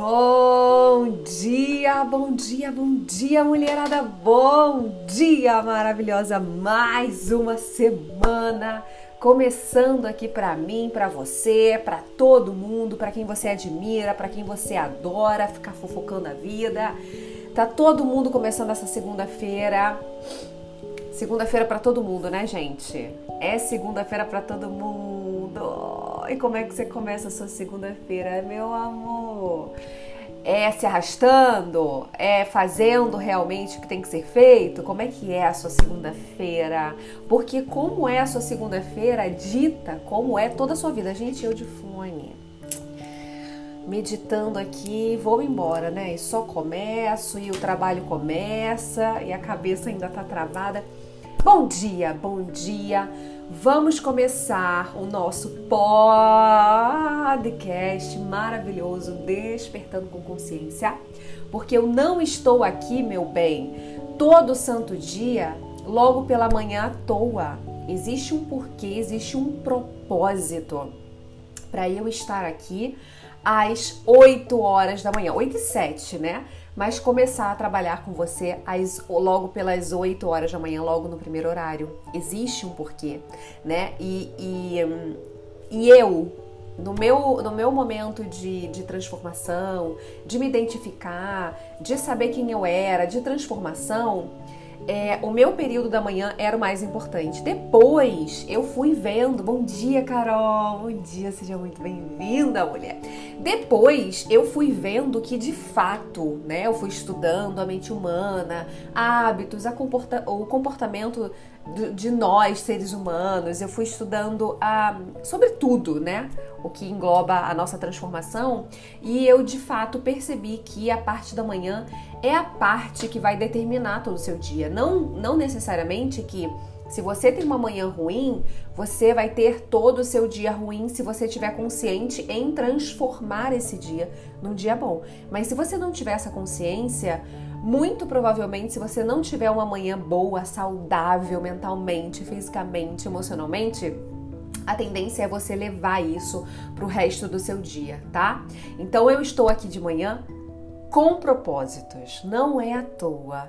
Bom dia, bom dia, bom dia, mulherada. Bom dia, maravilhosa. Mais uma semana começando aqui para mim, para você, para todo mundo, para quem você admira, para quem você adora ficar fofocando a vida. Tá todo mundo começando essa segunda-feira. Segunda-feira para todo mundo, né, gente? É segunda-feira para todo mundo. E como é que você começa a sua segunda-feira, meu amor? É se arrastando? É fazendo realmente o que tem que ser feito? Como é que é a sua segunda-feira? Porque como é a sua segunda-feira dita como é toda a sua vida. Gente, eu de fone meditando aqui, vou embora, né? E só começo e o trabalho começa e a cabeça ainda tá travada. Bom dia, bom dia. Vamos começar o nosso podcast maravilhoso Despertando com Consciência, porque eu não estou aqui, meu bem, todo santo dia, logo pela manhã à toa. Existe um porquê, existe um propósito para eu estar aqui às 8 horas da manhã, 8 e 7, né? Mas começar a trabalhar com você às, logo pelas 8 horas da manhã, logo no primeiro horário. Existe um porquê, né? E, e, e eu, no meu, no meu momento de, de transformação, de me identificar, de saber quem eu era, de transformação, é, o meu período da manhã era o mais importante. Depois eu fui vendo. Bom dia, Carol. Bom dia, seja muito bem-vinda, mulher. Depois eu fui vendo que de fato, né, eu fui estudando a mente humana, hábitos, a comporta o comportamento de nós, seres humanos. Eu fui estudando a, sobre tudo, né? O que engloba a nossa transformação. E eu, de fato, percebi que a parte da manhã é a parte que vai determinar todo o seu dia. Não, não necessariamente que se você tem uma manhã ruim, você vai ter todo o seu dia ruim se você estiver consciente em transformar esse dia num dia bom. Mas se você não tiver essa consciência, muito provavelmente, se você não tiver uma manhã boa, saudável mentalmente, fisicamente, emocionalmente, a tendência é você levar isso para o resto do seu dia, tá? Então eu estou aqui de manhã com propósitos, não é à toa.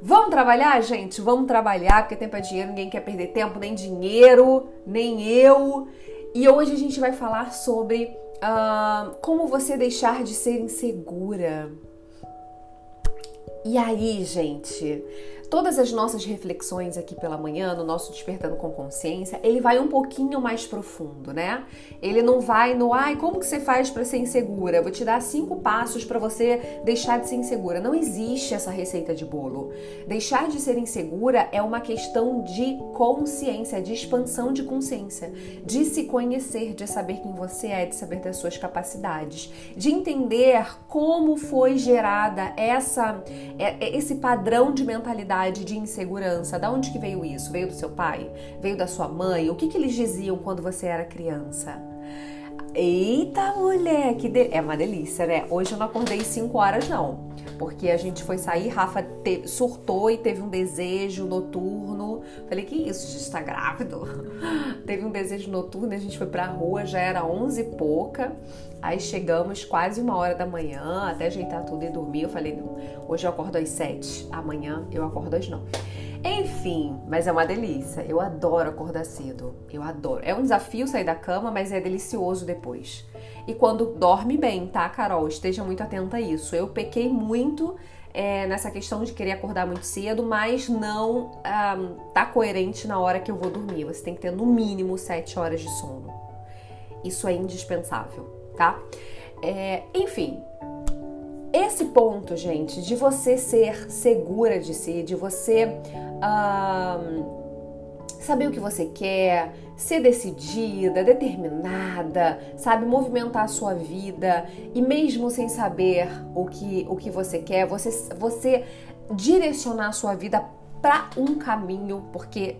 Vamos trabalhar, gente? Vamos trabalhar, porque tempo é dinheiro, ninguém quer perder tempo, nem dinheiro, nem eu. E hoje a gente vai falar sobre uh, como você deixar de ser insegura. E aí, gente, todas as nossas reflexões aqui pela manhã, no nosso Despertando com Consciência, ele vai um pouquinho mais profundo, né? Ele não vai no, ai, como que você faz para ser insegura? vou te dar cinco passos para você deixar de ser insegura. Não existe essa receita de bolo. Deixar de ser insegura é uma questão de consciência, de expansão de consciência, de se conhecer, de saber quem você é, de saber das suas capacidades, de entender como foi gerada essa é, é, esse padrão de mentalidade de insegurança, da onde que veio isso? Veio do seu pai? Veio da sua mãe? O que, que eles diziam quando você era criança? Eita, mulher, que de... é uma delícia, né? Hoje eu não acordei 5 horas não, porque a gente foi sair, Rafa te... surtou e teve um desejo noturno. Falei, que isso, gente está grávido? teve um desejo noturno, a gente foi pra rua, já era 11 e pouca. Aí chegamos quase uma hora da manhã, até ajeitar tudo e dormir. Eu falei, não, hoje eu acordo às 7, amanhã eu acordo às 9. Enfim, mas é uma delícia. Eu adoro acordar cedo. Eu adoro. É um desafio sair da cama, mas é delicioso depois. E quando dorme bem, tá, Carol? Esteja muito atenta a isso. Eu pequei muito é, nessa questão de querer acordar muito cedo, mas não um, tá coerente na hora que eu vou dormir. Você tem que ter no mínimo 7 horas de sono. Isso é indispensável, tá? É, enfim, esse ponto, gente, de você ser segura de si, de você saber o que você quer, ser decidida, determinada, sabe, movimentar a sua vida e mesmo sem saber o que, o que você quer, você, você direcionar a sua vida para um caminho, porque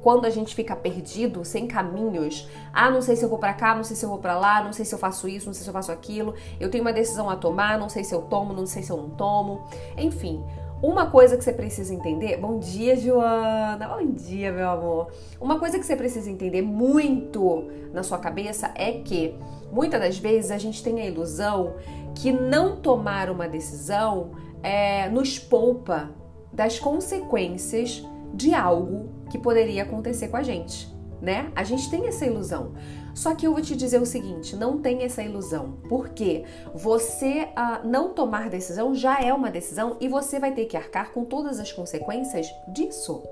quando a gente fica perdido, sem caminhos, ah, não sei se eu vou para cá, não sei se eu vou para lá, não sei se eu faço isso, não sei se eu faço aquilo, eu tenho uma decisão a tomar, não sei se eu tomo, não sei se eu não tomo. Enfim, Uma coisa que você precisa entender. Bom dia, Joana. Bom dia, meu amor. Uma coisa que você precisa entender muito na sua cabeça é que muitas das vezes a gente tem a ilusão que não tomar uma decisão é, nos poupa das consequências de algo que poderia acontecer com a gente, né? A gente tem essa ilusão. Só que eu vou te dizer o seguinte: não tem essa ilusão, porque você ah, não tomar decisão já é uma decisão e você vai ter que arcar com todas as consequências disso.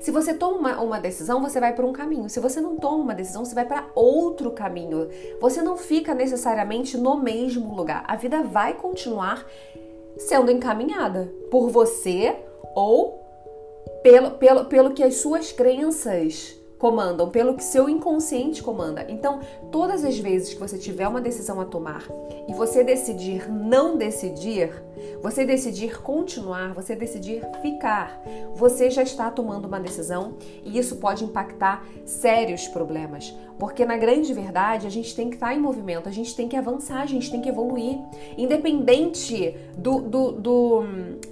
Se você toma uma, decisão, você vai para um caminho. Se você não toma uma decisão, você vai para outro caminho. Você não fica necessariamente no mesmo lugar. A vida vai continuar sendo encaminhada por você ou pelo, pelo, pelo que as suas crenças comandam, pelo que seu inconsciente comanda. Então, todas as vezes que você tiver uma decisão a tomar e você decidir não decidir, você decidir continuar, você decidir ficar, você já está tomando uma decisão e isso pode impactar sérios problemas. Porque na grande verdade a gente tem que estar em movimento, a gente tem que avançar, a gente tem que evoluir, independente do, do, do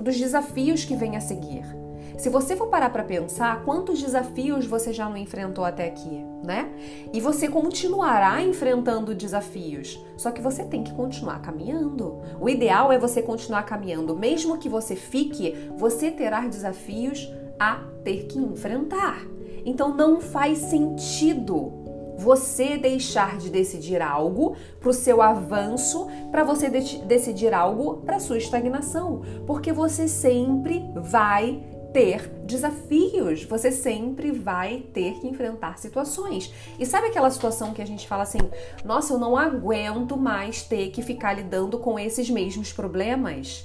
dos desafios que vem a seguir. Se você for parar para pensar, quantos desafios você já não enfrentou até aqui, né? E você continuará enfrentando desafios, só que você tem que continuar caminhando. O ideal é você continuar caminhando, mesmo que você fique, você terá desafios a ter que enfrentar. Então não faz sentido você deixar de decidir algo para o seu avanço, para você de decidir algo para sua estagnação, porque você sempre vai ter desafios, você sempre vai ter que enfrentar situações. E sabe aquela situação que a gente fala assim: nossa, eu não aguento mais ter que ficar lidando com esses mesmos problemas?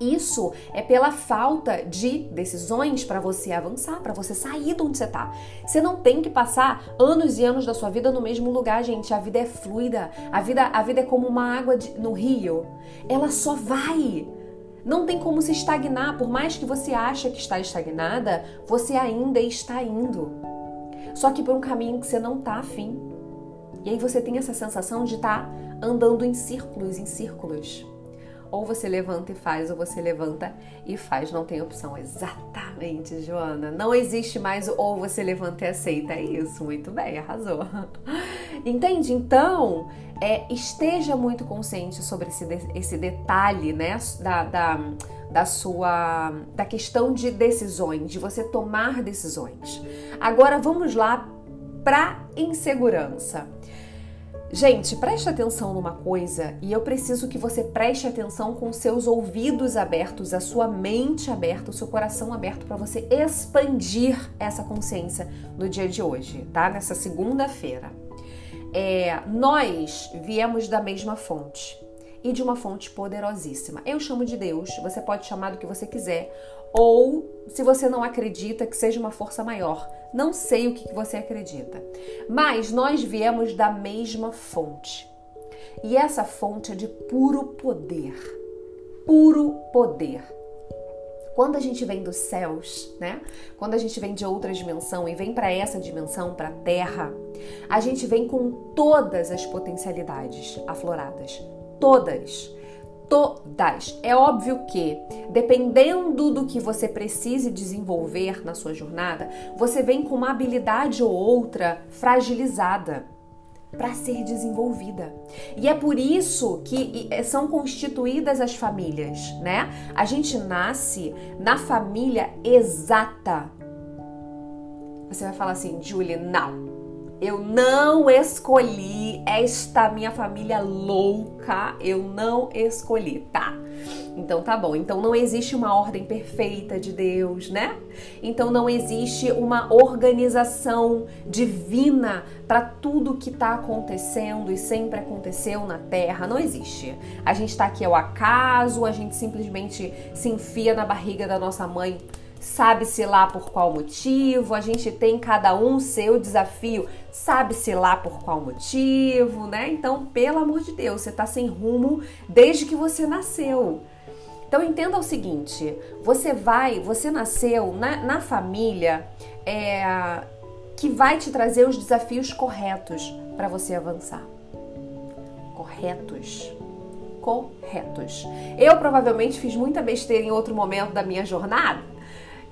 Isso é pela falta de decisões para você avançar, para você sair de onde você está. Você não tem que passar anos e anos da sua vida no mesmo lugar, gente. A vida é fluida. A vida, a vida é como uma água de, no rio. Ela só vai. Não tem como se estagnar, por mais que você ache que está estagnada, você ainda está indo. Só que por um caminho que você não está afim. E aí você tem essa sensação de estar tá andando em círculos, em círculos. Ou você levanta e faz, ou você levanta e faz, não tem opção. Exatamente, Joana. Não existe mais ou você levanta e aceita. É isso, muito bem, arrasou. Entende? Então, é, esteja muito consciente sobre esse, esse detalhe, né? Da, da, da sua. da questão de decisões, de você tomar decisões. Agora vamos lá para insegurança. Gente, preste atenção numa coisa e eu preciso que você preste atenção com seus ouvidos abertos, a sua mente aberta, o seu coração aberto para você expandir essa consciência no dia de hoje, tá? Nessa segunda-feira. É, nós viemos da mesma fonte e de uma fonte poderosíssima. Eu chamo de Deus, você pode chamar do que você quiser, ou se você não acredita que seja uma força maior. Não sei o que você acredita, mas nós viemos da mesma fonte. E essa fonte é de puro poder. Puro poder. Quando a gente vem dos céus, né? Quando a gente vem de outra dimensão e vem para essa dimensão, para a Terra, a gente vem com todas as potencialidades afloradas, todas todas. É óbvio que, dependendo do que você precise desenvolver na sua jornada, você vem com uma habilidade ou outra fragilizada para ser desenvolvida. E é por isso que é, são constituídas as famílias, né? A gente nasce na família exata. Você vai falar assim, Julie, não. Eu não escolhi esta minha família louca, eu não escolhi, tá? Então tá bom. Então não existe uma ordem perfeita de Deus, né? Então não existe uma organização divina para tudo que está acontecendo e sempre aconteceu na Terra. Não existe. A gente está aqui ao acaso, a gente simplesmente se enfia na barriga da nossa mãe sabe-se lá por qual motivo, a gente tem cada um seu desafio, sabe-se lá por qual motivo, né? Então, pelo amor de Deus, você tá sem rumo desde que você nasceu. Então entenda o seguinte: você vai, você nasceu na, na família é, que vai te trazer os desafios corretos para você avançar. Corretos corretos. Eu provavelmente fiz muita besteira em outro momento da minha jornada.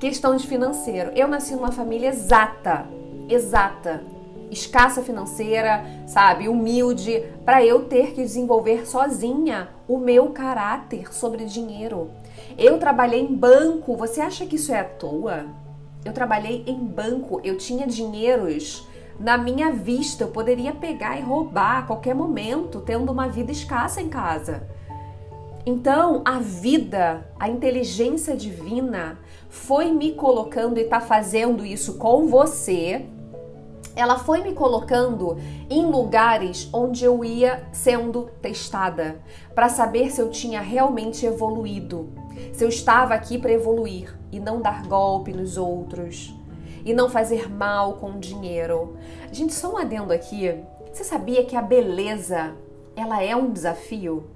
Questão de financeiro. Eu nasci numa família exata, exata, escassa financeira, sabe, humilde, para eu ter que desenvolver sozinha o meu caráter sobre dinheiro. Eu trabalhei em banco. Você acha que isso é à toa? Eu trabalhei em banco. Eu tinha dinheiros na minha vista. Eu poderia pegar e roubar a qualquer momento, tendo uma vida escassa em casa. Então, a vida, a inteligência divina foi me colocando e está fazendo isso com você. Ela foi me colocando em lugares onde eu ia sendo testada para saber se eu tinha realmente evoluído, se eu estava aqui para evoluir e não dar golpe nos outros e não fazer mal com o dinheiro. Gente, só um adendo aqui. Você sabia que a beleza, ela é um desafio?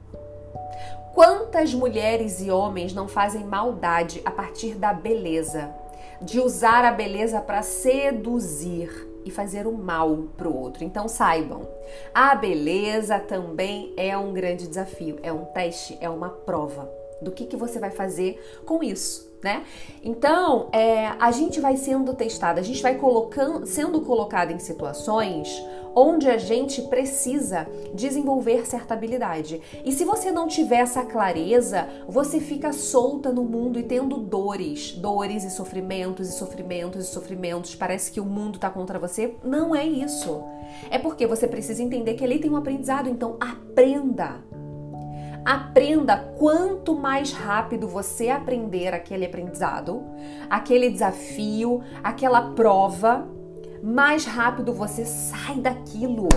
Quantas mulheres e homens não fazem maldade a partir da beleza? De usar a beleza para seduzir e fazer o mal para o outro. Então saibam, a beleza também é um grande desafio, é um teste, é uma prova do que, que você vai fazer com isso né? Então, é, a gente vai sendo testada, a gente vai colocando, sendo colocado em situações onde a gente precisa desenvolver certa habilidade. E se você não tiver essa clareza, você fica solta no mundo e tendo dores, dores e sofrimentos e sofrimentos e sofrimentos. Parece que o mundo tá contra você. Não é isso. É porque você precisa entender que ele tem um aprendizado, então aprenda Aprenda quanto mais rápido você aprender aquele aprendizado, aquele desafio, aquela prova, mais rápido você sai daquilo.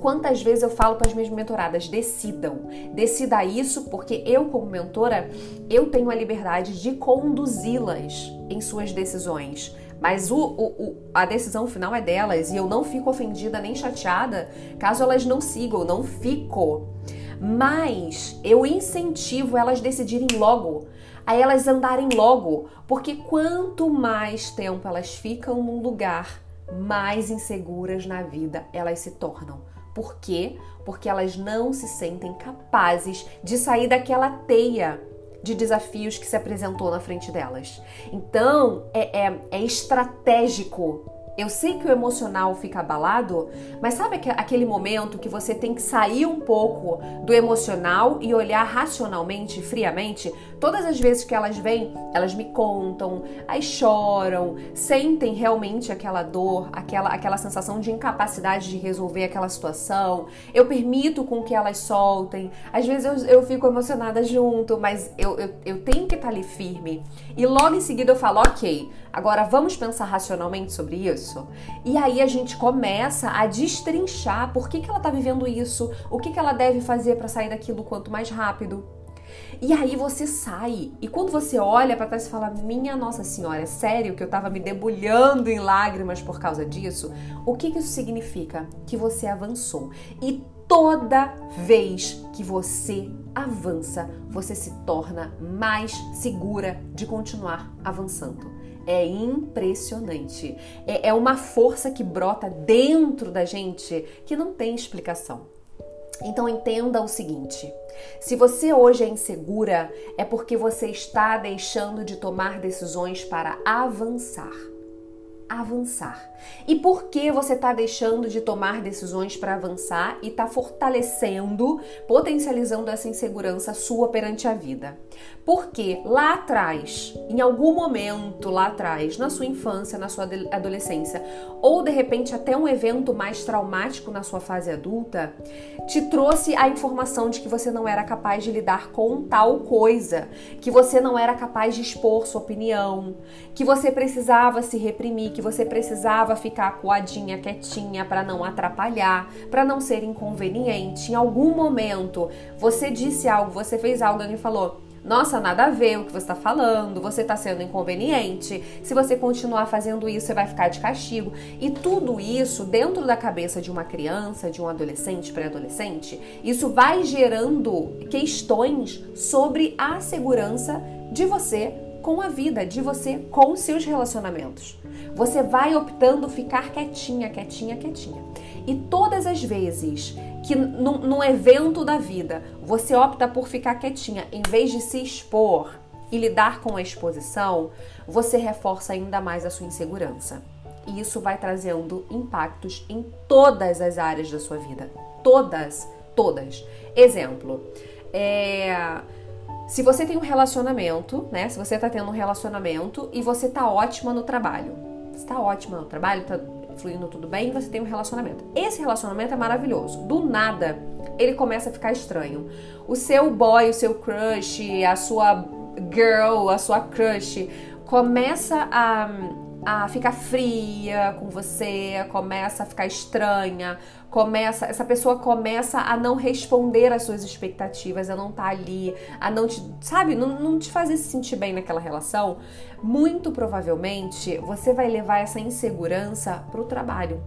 Quantas vezes eu falo para as minhas mentoradas, decidam. Decida isso porque eu como mentora, eu tenho a liberdade de conduzi-las em suas decisões. Mas o, o, o, a decisão final é delas e eu não fico ofendida nem chateada caso elas não sigam, não fico mas eu incentivo elas decidirem logo, a elas andarem logo, porque quanto mais tempo elas ficam num lugar, mais inseguras na vida elas se tornam. Por quê? Porque elas não se sentem capazes de sair daquela teia de desafios que se apresentou na frente delas. Então, é, é, é estratégico eu sei que o emocional fica abalado, mas sabe aquele momento que você tem que sair um pouco do emocional e olhar racionalmente, friamente? Todas as vezes que elas vêm, elas me contam, aí choram, sentem realmente aquela dor, aquela, aquela sensação de incapacidade de resolver aquela situação. Eu permito com que elas soltem. Às vezes eu, eu fico emocionada junto, mas eu, eu, eu tenho que estar ali firme. E logo em seguida eu falo, ok, agora vamos pensar racionalmente sobre isso? E aí a gente começa a destrinchar por que, que ela está vivendo isso, o que, que ela deve fazer para sair daquilo quanto mais rápido. E aí você sai. E quando você olha para trás e fala: Minha Nossa Senhora, é sério que eu tava me debulhando em lágrimas por causa disso? O que, que isso significa? Que você avançou. E toda vez que você avança, você se torna mais segura de continuar avançando. É impressionante. É, é uma força que brota dentro da gente que não tem explicação. Então entenda o seguinte: se você hoje é insegura, é porque você está deixando de tomar decisões para avançar avançar. E por que você está deixando de tomar decisões para avançar e está fortalecendo, potencializando essa insegurança sua perante a vida? Porque lá atrás, em algum momento lá atrás, na sua infância, na sua adolescência, ou de repente até um evento mais traumático na sua fase adulta, te trouxe a informação de que você não era capaz de lidar com tal coisa, que você não era capaz de expor sua opinião, que você precisava se reprimir, que você precisava ficar coadinha, quietinha para não atrapalhar, para não ser inconveniente. Em algum momento você disse algo, você fez algo, alguém falou: nossa, nada a ver o que você está falando, você está sendo inconveniente. Se você continuar fazendo isso, você vai ficar de castigo. E tudo isso, dentro da cabeça de uma criança, de um adolescente, pré-adolescente, isso vai gerando questões sobre a segurança de você com a vida, de você com seus relacionamentos. Você vai optando ficar quietinha, quietinha, quietinha. E todas as vezes que num, evento da vida você opta por ficar quietinha em vez de se expor e lidar com a exposição, você reforça ainda mais a sua insegurança. E isso vai trazendo impactos em todas as áreas da sua vida. Todas, todas. Exemplo, é, se você tem um relacionamento, né? Se você tá tendo um relacionamento e você tá ótima no trabalho. Você tá ótima no trabalho, tá fluindo tudo bem, você tem um relacionamento. Esse relacionamento é maravilhoso. Do nada, ele começa a ficar estranho. O seu boy, o seu crush, a sua girl, a sua crush começa a a ficar fria com você, começa a ficar estranha, começa, essa pessoa começa a não responder às suas expectativas, a não estar tá ali, a não te, sabe, não, não te fazer se sentir bem naquela relação, muito provavelmente você vai levar essa insegurança para o trabalho.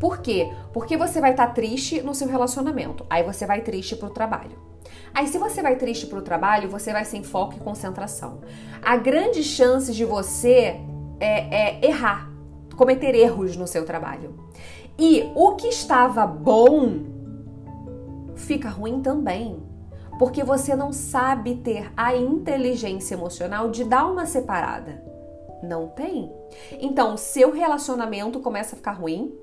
Por quê? Porque você vai estar tá triste no seu relacionamento, aí você vai triste para o trabalho. Aí, se você vai triste para o trabalho, você vai sem foco e concentração. A grande chance de você é, é errar, cometer erros no seu trabalho. E o que estava bom fica ruim também. Porque você não sabe ter a inteligência emocional de dar uma separada. Não tem. Então, o seu relacionamento começa a ficar ruim.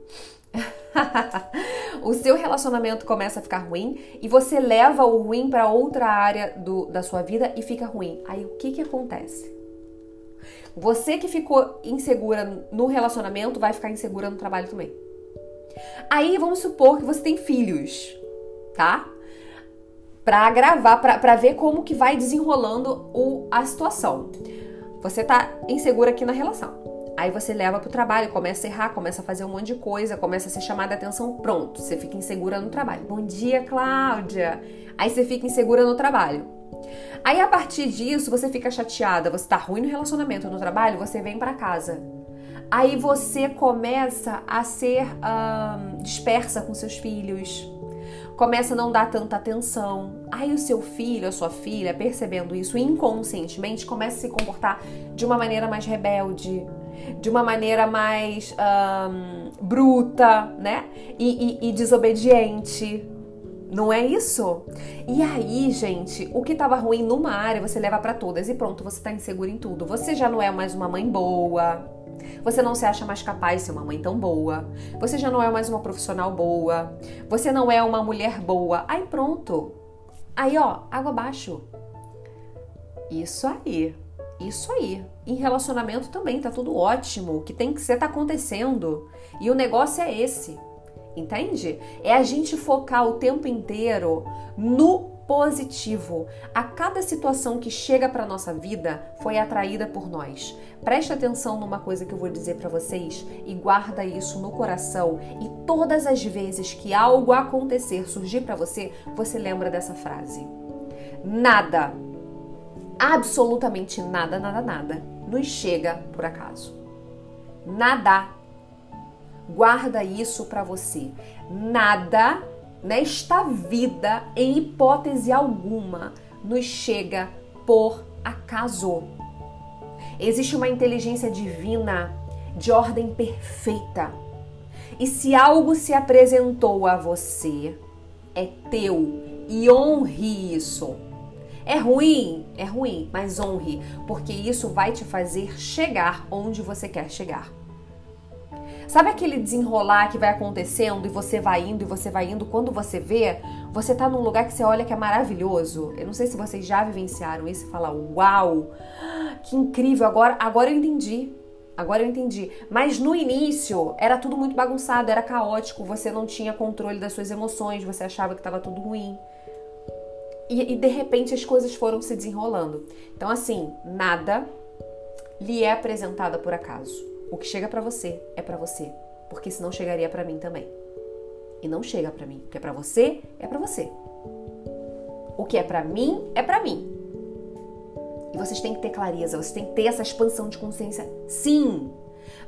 o seu relacionamento começa a ficar ruim e você leva o ruim para outra área do, da sua vida e fica ruim. Aí o que que acontece? Você que ficou insegura no relacionamento vai ficar insegura no trabalho também. Aí vamos supor que você tem filhos, tá? Pra gravar, pra, pra ver como que vai desenrolando o, a situação. Você tá insegura aqui na relação. Aí você leva pro trabalho, começa a errar, começa a fazer um monte de coisa, começa a ser chamada a atenção, pronto, você fica insegura no trabalho. Bom dia, Cláudia. Aí você fica insegura no trabalho. Aí a partir disso você fica chateada, você tá ruim no relacionamento, no trabalho, você vem para casa aí você começa a ser dispersa com seus filhos, começa a não dar tanta atenção. Aí o seu filho, a sua filha, percebendo isso inconscientemente, começa a se comportar de uma maneira mais rebelde, de uma maneira mais bruta, né? E, e, e desobediente. Não é isso? E aí, gente, o que tava ruim numa área, você leva para todas e pronto, você tá insegura em tudo. Você já não é mais uma mãe boa, você não se acha mais capaz de ser uma mãe tão boa. Você já não é mais uma profissional boa. Você não é uma mulher boa. Aí pronto. Aí, ó, água abaixo. Isso aí. Isso aí. Em relacionamento também tá tudo ótimo. O que tem que ser tá acontecendo. E o negócio é esse. Entende? É a gente focar o tempo inteiro no positivo. A cada situação que chega para nossa vida foi atraída por nós. Preste atenção numa coisa que eu vou dizer para vocês e guarda isso no coração. E todas as vezes que algo acontecer, surgir para você, você lembra dessa frase. Nada, absolutamente nada, nada, nada, nos chega por acaso. Nada. Guarda isso para você. Nada nesta vida, em hipótese alguma, nos chega por acaso. Existe uma inteligência divina de ordem perfeita. E se algo se apresentou a você, é teu e honre isso. É ruim, é ruim, mas honre, porque isso vai te fazer chegar onde você quer chegar. Sabe aquele desenrolar que vai acontecendo e você vai indo e você vai indo? Quando você vê, você tá num lugar que você olha que é maravilhoso. Eu não sei se vocês já vivenciaram isso e falam, uau, que incrível, agora, agora eu entendi. Agora eu entendi. Mas no início era tudo muito bagunçado, era caótico, você não tinha controle das suas emoções, você achava que estava tudo ruim. E, e de repente as coisas foram se desenrolando. Então, assim, nada lhe é apresentada por acaso. O que chega para você é para você, porque senão chegaria para mim também. E não chega para mim. O que é para você é para você. O que é para mim é para mim. E vocês têm que ter clareza, vocês têm que ter essa expansão de consciência, sim,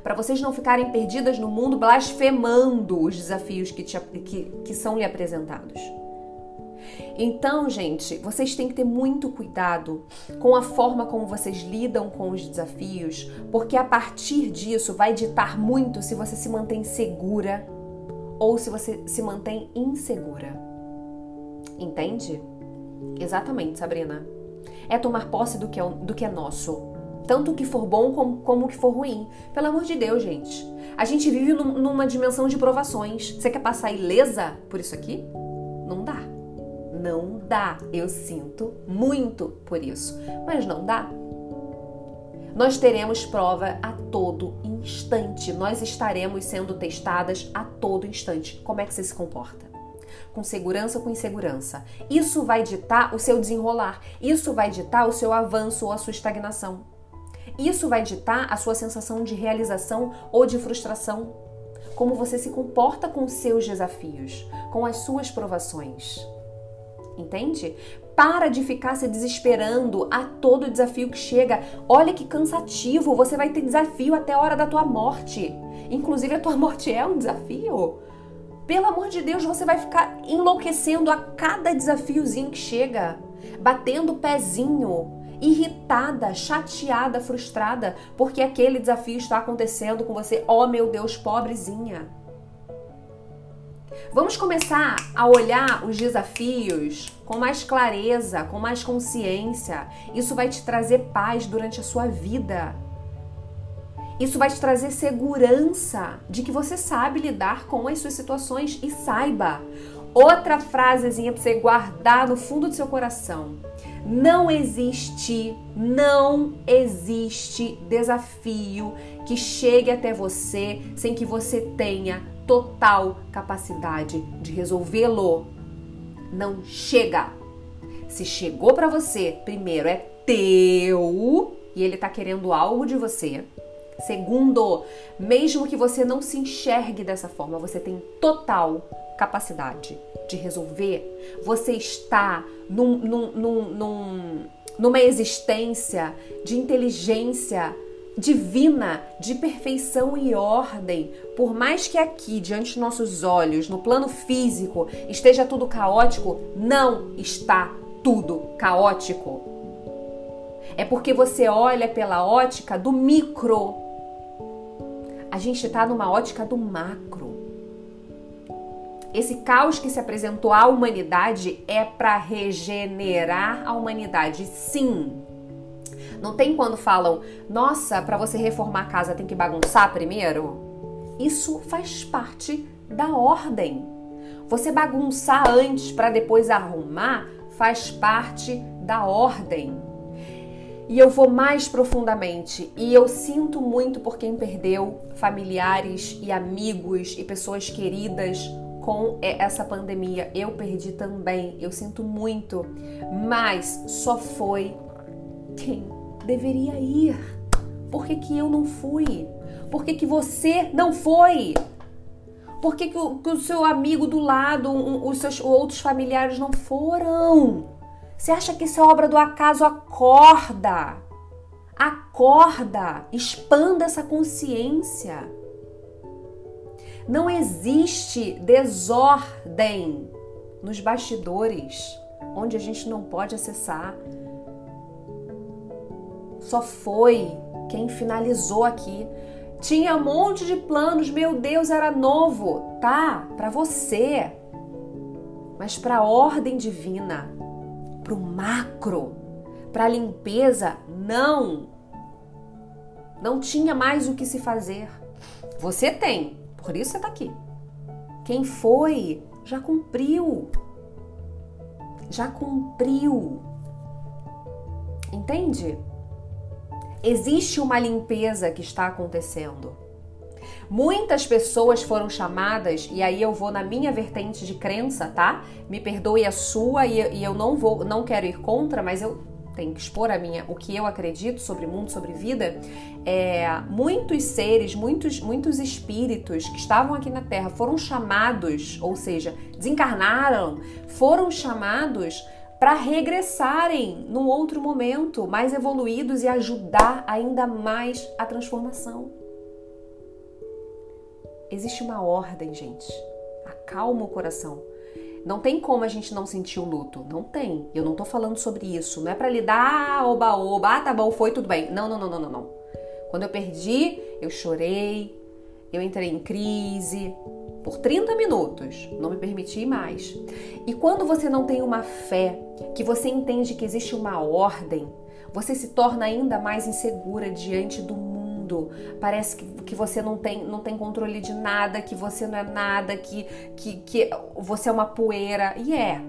para vocês não ficarem perdidas no mundo blasfemando os desafios que, te, que, que são lhe apresentados. Então, gente, vocês têm que ter muito cuidado com a forma como vocês lidam com os desafios, porque a partir disso vai ditar muito se você se mantém segura ou se você se mantém insegura. Entende? Exatamente, Sabrina. É tomar posse do que é, do que é nosso. Tanto o que for bom como, o que for ruim. Pelo amor de Deus, gente. A gente vive num, numa dimensão de provações. Você quer passar ilesa por isso aqui? Não dá. Eu sinto muito por isso. Mas não dá. Nós teremos prova a todo instante. Nós estaremos sendo testadas a todo instante. Como é que você se comporta? Com segurança ou com insegurança? Isso vai ditar o seu desenrolar. Isso vai ditar o seu avanço ou a sua estagnação. Isso vai ditar a sua sensação de realização ou de frustração. Como você se comporta com seus desafios, com as suas provações. Entende? Para de ficar se desesperando a todo desafio que chega. Olha que cansativo, você vai ter desafio até a hora da tua morte. Inclusive a tua morte é um desafio. Pelo amor de Deus, você vai ficar enlouquecendo a cada desafiozinho que chega, batendo o pezinho, irritada, chateada, frustrada, porque aquele desafio está acontecendo com você. Oh, meu Deus, pobrezinha. Vamos começar a olhar os desafios com mais clareza, com mais consciência. Isso vai te trazer paz durante a sua vida. Isso vai te trazer segurança de que você sabe lidar com as suas situações e saiba. Outra frasezinha para você guardar no fundo do seu coração. Não existe, não existe desafio que chegue até você sem que você tenha total capacidade de resolvê-lo. Não chega. Se chegou para você, primeiro é teu e ele tá querendo algo de você. Segundo, mesmo que você não se enxergue dessa forma, você tem total capacidade de resolver, você está num, num, num, numa existência de inteligência divina, de perfeição e ordem. Por mais que aqui, diante dos nossos olhos, no plano físico, esteja tudo caótico, não está tudo caótico. É porque você olha pela ótica do micro. A gente está numa ótica do macro. Esse caos que se apresentou à humanidade é para regenerar a humanidade, sim. Não tem quando falam, nossa, para você reformar a casa tem que bagunçar primeiro? Isso faz parte da ordem. Você bagunçar antes para depois arrumar faz parte da ordem. E eu vou mais profundamente, e eu sinto muito por quem perdeu familiares e amigos e pessoas queridas com essa pandemia. Eu perdi também, eu sinto muito, mas só foi quem deveria ir. Por que, que eu não fui? Por que, que você não foi? Por que, que, o, que o seu amigo do lado, um, os seus outros familiares não foram? Você acha que isso é obra do acaso? Acorda! Acorda! Expanda essa consciência. Não existe desordem nos bastidores, onde a gente não pode acessar. Só foi quem finalizou aqui. Tinha um monte de planos, meu Deus, era novo. Tá, para você. Mas para a ordem divina, para o macro, para a limpeza, não. Não tinha mais o que se fazer. Você tem, por isso você está aqui. Quem foi já cumpriu. Já cumpriu. Entende? Existe uma limpeza que está acontecendo. Muitas pessoas foram chamadas, e aí eu vou na minha vertente de crença, tá? Me perdoe a sua e eu não vou, não quero ir contra, mas eu tenho que expor a minha, o que eu acredito sobre mundo, sobre vida, é, muitos seres, muitos, muitos espíritos que estavam aqui na Terra foram chamados, ou seja, desencarnaram, foram chamados para regressarem num outro momento, mais evoluídos e ajudar ainda mais a transformação. Existe uma ordem, gente. Acalma o coração. Não tem como a gente não sentir o luto. Não tem. Eu não tô falando sobre isso. Não é para lidar, oba, oba, ah, tá bom, foi, tudo bem. Não, não, não, não, não, não. Quando eu perdi, eu chorei, eu entrei em crise por 30 minutos, não me permiti mais. E quando você não tem uma fé, que você entende que existe uma ordem, você se torna ainda mais insegura diante do mundo. Parece que, que você não tem, não tem controle de nada, que você não é nada, que, que, que você é uma poeira. E é.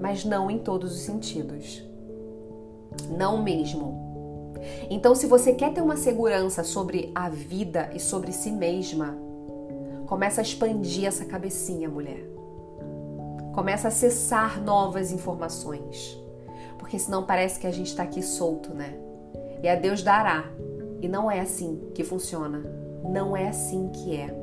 Mas não em todos os sentidos. Não mesmo. Então, se você quer ter uma segurança sobre a vida e sobre si mesma, começa a expandir essa cabecinha, mulher. Começa a acessar novas informações. Porque senão parece que a gente está aqui solto, né? E a Deus dará. E não é assim que funciona. Não é assim que é.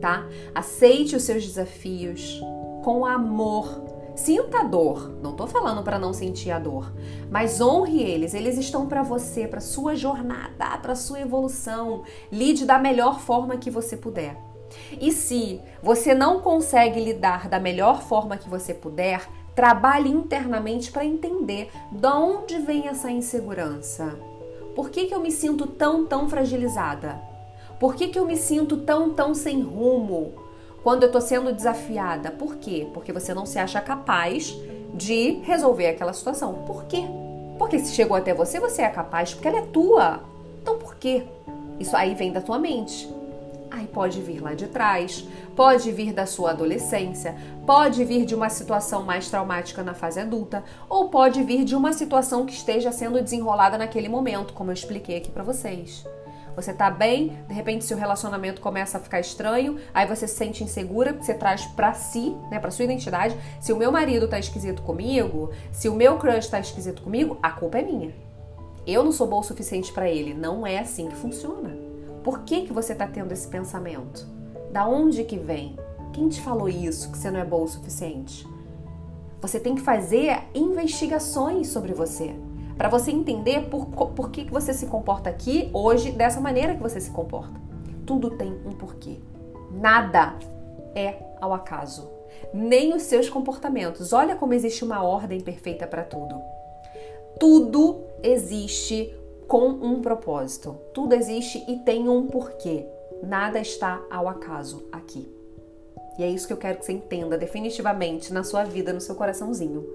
Tá? Aceite os seus desafios com amor Sinta a dor. Não tô falando para não sentir a dor, mas honre eles. Eles estão para você, para sua jornada, para sua evolução. Lide da melhor forma que você puder. E se você não consegue lidar da melhor forma que você puder, trabalhe internamente para entender de onde vem essa insegurança. Por que, que eu me sinto tão, tão fragilizada? Por que, que eu me sinto tão, tão sem rumo? Quando eu estou sendo desafiada. Por quê? Porque você não se acha capaz de resolver aquela situação. Por quê? Porque se chegou até você, você é capaz, porque ela é tua. Então por quê? Isso aí vem da tua mente. Aí pode vir lá de trás, pode vir da sua adolescência, pode vir de uma situação mais traumática na fase adulta, ou pode vir de uma situação que esteja sendo desenrolada naquele momento, como eu expliquei aqui para vocês. Você tá bem, de repente seu relacionamento começa a ficar estranho, aí você se sente insegura, você traz para si, né, para sua identidade, se o meu marido tá esquisito comigo, se o meu crush tá esquisito comigo, a culpa é minha. Eu não sou boa o suficiente para ele, não é assim que funciona. Por que que você tá tendo esse pensamento? Da onde que vem? Quem te falou isso que você não é boa o suficiente? Você tem que fazer investigações sobre você para você entender por, por que, você se comporta aqui hoje dessa maneira que você se comporta. Tudo tem um porquê. Nada é ao acaso. Nem os seus comportamentos. Olha como existe uma ordem perfeita para tudo. Tudo existe com um propósito. Tudo existe e tem um porquê. Nada está ao acaso aqui. E é isso que eu quero que você entenda definitivamente na sua vida, no seu coraçãozinho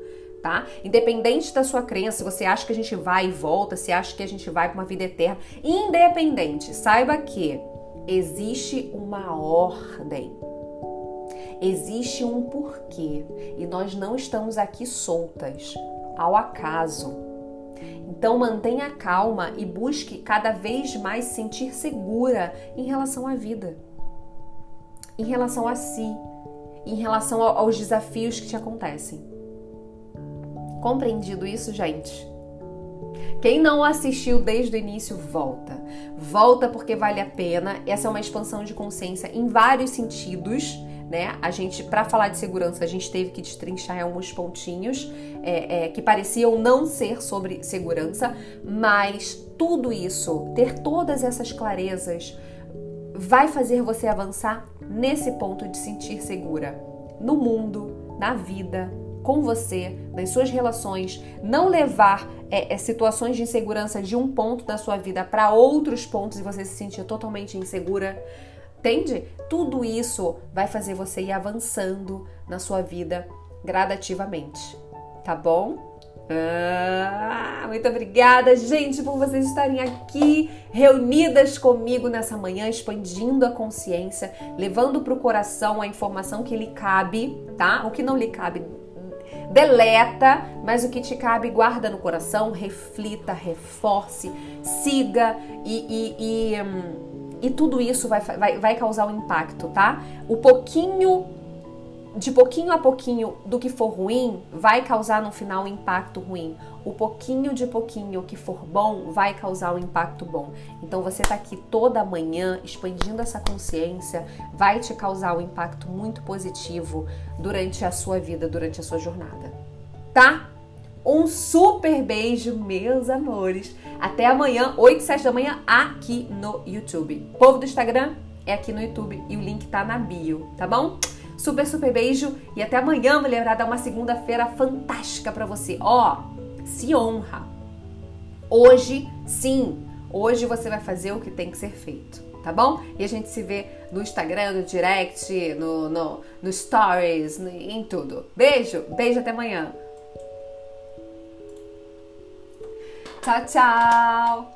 tá? Independente da sua crença, se você acha que a gente vai e volta, se acha que a gente vai para uma vida eterna, independente, saiba que existe uma ordem. Existe um porquê e nós não estamos aqui soltas ao acaso. Então mantenha calma e busque cada vez mais se sentir segura em relação à vida, em relação a si, em relação aos desafios que te acontecem. Compreendido isso, gente? Quem não assistiu desde o início, volta. Volta porque vale a pena. Essa é uma expansão de consciência em vários sentidos. Né? A gente, para falar de segurança, a gente teve que destrinchar alguns pontinhos é, é, que pareciam não ser sobre segurança, mas tudo isso, ter todas essas clarezas, vai fazer você avançar nesse ponto de sentir segura no mundo, na vida, com você, nas suas relações, não levar é, é, situações de insegurança de um ponto da sua vida para outros pontos e você se sentir totalmente insegura. Entende? Tudo isso vai fazer você ir avançando na sua vida gradativamente. Tá bom? Ah, muito obrigada, gente, por vocês estarem aqui reunidas comigo nessa manhã, expandindo a consciência, levando para o coração a informação que lhe cabe, tá? O que não lhe cabe, deleta, mas o que te cabe, guarda no coração, reflita, reforce, siga e, e, e, hum, e tudo isso vai, vai, vai causar um impacto, tá? O pouquinho de pouquinho a pouquinho do que for ruim vai causar no final um impacto ruim. O pouquinho de pouquinho que for bom vai causar um impacto bom. Então você tá aqui toda manhã expandindo essa consciência, vai te causar um impacto muito positivo durante a sua vida, durante a sua jornada. Tá? Um super beijo, meus amores. Até amanhã, 8 e 7 da manhã, aqui no YouTube. Povo do Instagram é aqui no YouTube e o link tá na bio, tá bom? Super, super beijo e até amanhã, mulherada, uma segunda-feira fantástica para você. Ó, se honra. Hoje, sim, hoje você vai fazer o que tem que ser feito, tá bom? E a gente se vê no Instagram, no direct, no, no, no stories, em tudo. Beijo, beijo até amanhã. Tchau, tchau!